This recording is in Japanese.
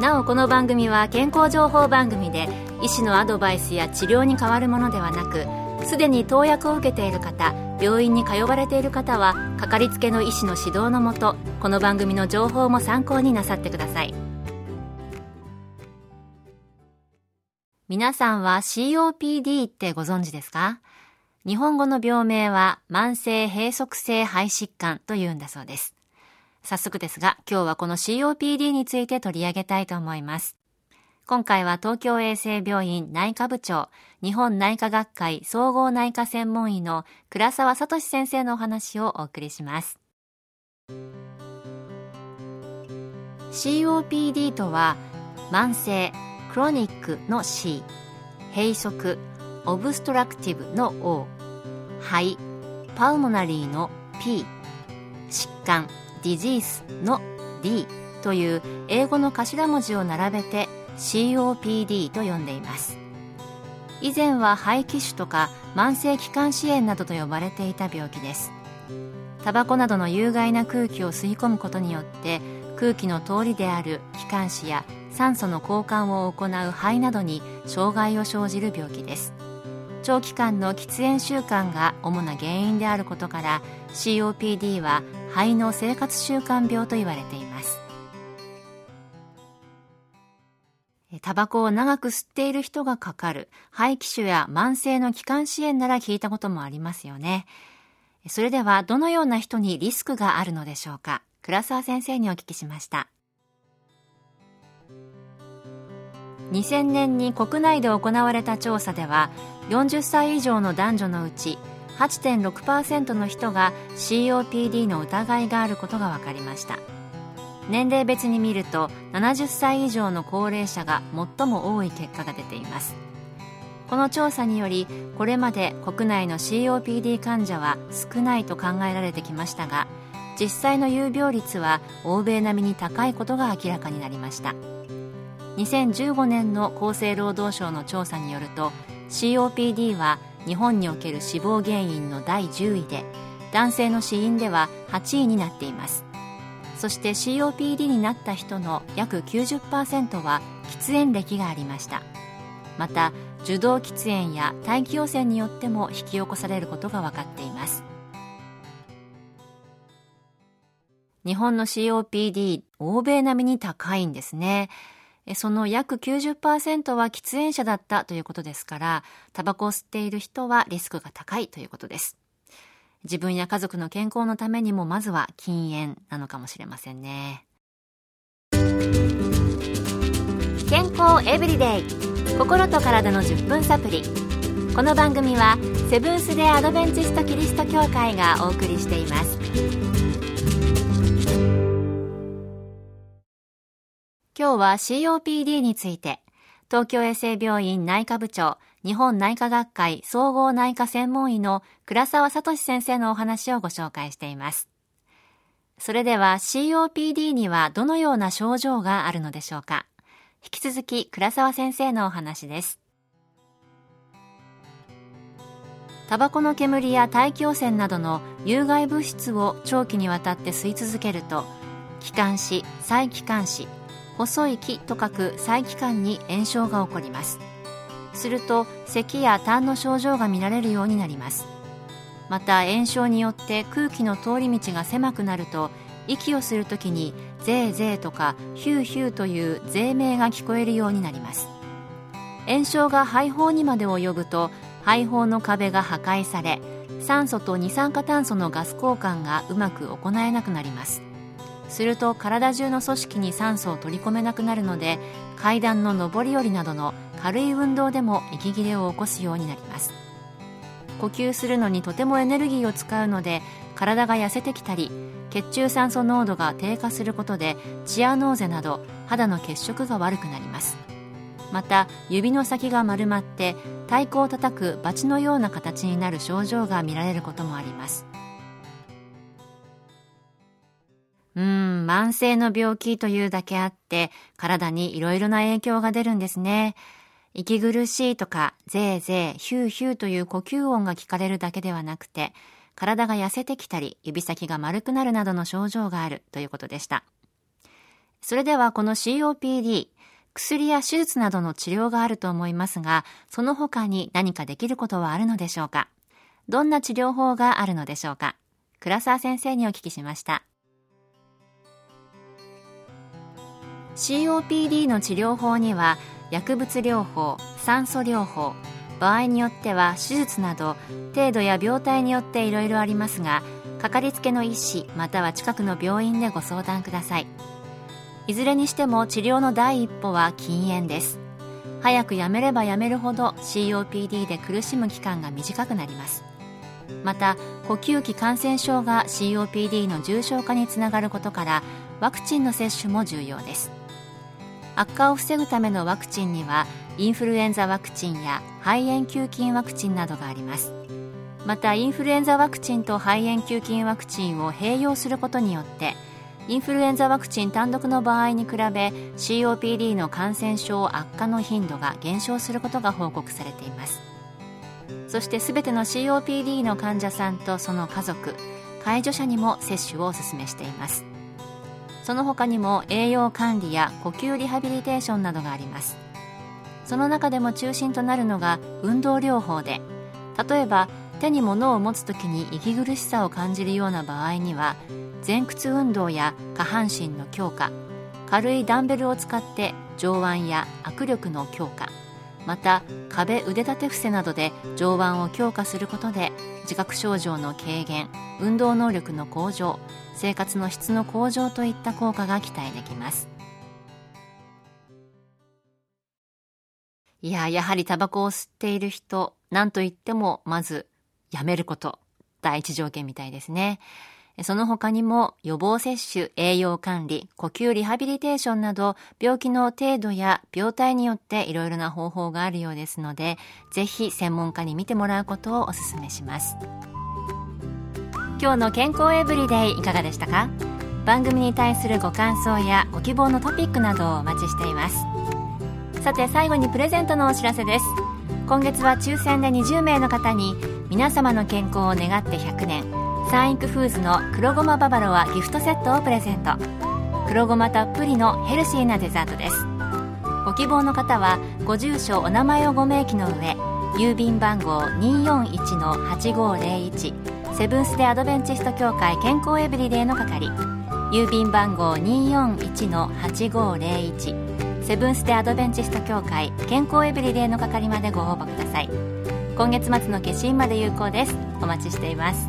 なおこの番組は健康情報番組で医師のアドバイスや治療に変わるものではなくすでに投薬を受けている方病院に通われている方はかかりつけの医師の指導のもとこの番組の情報も参考になさってください。皆さんは COPD ってご存知ですか？日本語の病名は慢性閉塞性肺疾患というんだそうです。早速ですが今日はこの COPD について取り上げたいと思います今回は東京衛生病院内科部長、日本内科学会総合内科専門医の倉沢聡先生のお話をお送りします。COPD とは、慢性、クロニックの C、閉塞、オブストラクティブの O、肺、パウモナリーの P、疾患、ディジースの D という英語の頭文字を並べて COPD と呼んでいます。以前は肺気腫とか慢性気管支炎などと呼ばれていた病気です。タバコなどの有害な空気を吸い込むことによって空気の通りである気管支や酸素の交換を行う肺などに障害を生じる病気です。長期間の喫煙習慣が主な原因であることから COPD は肺の生活習慣病と言われていますタバコを長く吸っている人がかかる肺気腫や慢性の気管支炎なら聞いたこともありますよね。それではどのような人にリスクがあるのでしょうか？倉沢先生にお聞きしました。2000年に国内で行われた調査では40歳以上の男女のうち8.6%の人が COPD の疑いがあることが分かりました。年齢別に見ると70歳以上の高齢者が最も多い結果が出ていますこの調査によりこれまで国内の COPD 患者は少ないと考えられてきましたが実際の有病率は欧米並みに高いことが明らかになりました2015年の厚生労働省の調査によると COPD は日本における死亡原因の第10位で男性の死因では8位になっています。そして COPD になった人の約90%は喫煙歴がありました。また受動喫煙や大気汚染によっても引き起こされることが分かっています。日本の COPD 欧米並みに高いんですね。その約90%は喫煙者だったということですからタバコを吸っている人はリスクが高いということです。自分や家族の健康のためにもまずは禁煙なのかもしれませんね。健康エブリデイ。心と体の10分サプリ。この番組はセブンス・デ・アドベンチスト・キリスト教会がお送りしています。今日は COPD について東京衛生病院内科部長日本内科学会総合内科専門医の倉沢聡先生のお話をご紹介しています。それでは COPD にはどのような症状があるのでしょうか引き続き倉沢先生のお話です。タバコの煙や大気汚染などの有害物質を長期にわたって吸い続けると気管支、細気管支細い気と書く細気管に炎症が起こります。すると咳や痰の症状が見られるようになります。また炎症によって空気の通り道が狭くなると息をするときにゼーゼーとかヒューヒューという税名が聞こえるようになります。炎症が肺胞にまで及ぶと肺胞の壁が破壊され酸素と二酸化炭素のガス交換がうまく行えなくなります。すると体中の組織に酸素を取り込めなくなるので階段の上り下りなどの軽い運動でも息切れを起こすようになります。呼吸するのにとてもエネルギーを使うので体が痩せてきたり血中酸素濃度が低下することでチアノーゼなど肌の血色が悪くなります。また指の先が丸まって太鼓を叩くバチのような形になる症状が見られることもあります。うん、慢性の病気というだけあって、体にいろいろな影響が出るんですね。息苦しいとか、ぜいぜい、ヒューヒューという呼吸音が聞かれるだけではなくて、体が痩せてきたり、指先が丸くなるなどの症状があるということでした。それではこの COPD、薬や手術などの治療があると思いますが、その他に何かできることはあるのでしょうか？どんな治療法があるのでしょうか？倉沢先生にお聞きしました。COPD の治療法には薬物療法酸素療法場合によっては手術など程度や病態によっていろいろありますがかかりつけの医師または近くの病院でご相談ください。いずれにしても治療の第一歩は禁煙です。早くやめればやめるほど COPD で苦しむ期間が短くなります。また呼吸器感染症が COPD の重症化につながることからワクチンの接種も重要です。悪化を防ぐためのワクチンにはインフルエンザワクチンや肺炎球菌ワクチンなどがあります。またインフルエンザワクチンと肺炎球菌ワクチンを併用することによってインフルエンザワクチン単独の場合に比べ COPD の感染症悪化の頻度が減少することが報告されています。そして全ての COPD の患者さんとその家族介助者にも接種をお勧めしています。その他にも栄養管理や呼吸リハビリテーションなどがあります。その中でも中心となるのが運動療法で例えば手に物を持つ時に息苦しさを感じるような場合には前屈運動や下半身の強化軽いダンベルを使って上腕や握力の強化また壁腕立て伏せなどで上腕を強化することで自覚症状の軽減運動能力の向上生活の質の向上といった効果が期待できます。いややはりタバコを吸っている人何と言ってもまずやめること第一条件みたいですね。その他にも予防接種、栄養管理、呼吸リハビリテーションなど病気の程度や病態によっていろいろな方法があるようですので、ぜひ専門家に見てもらうことをお勧めします。今日の健康エブリデイいかがでしたか？番組に対するご感想やご希望のトピックなどをお待ちしています。さて最後にプレゼントのお知らせです。今月は抽選で20名の方に皆様の健康を願って100年。サンイクフーズの黒ごまババロアギフトセットをプレゼント。黒ごまたっぷりのヘルシーなデザートです。ご希望の方はご住所お名前をご明記の上郵便番号241-8501セブンス・デ・アドベンチスト協会健康エブリデイの係。郵便番号241-8501セブンス・デ・アドベンチスト協会健康エブリデイの係までご応募ください。今月末の消印まで有効です。お待ちしています。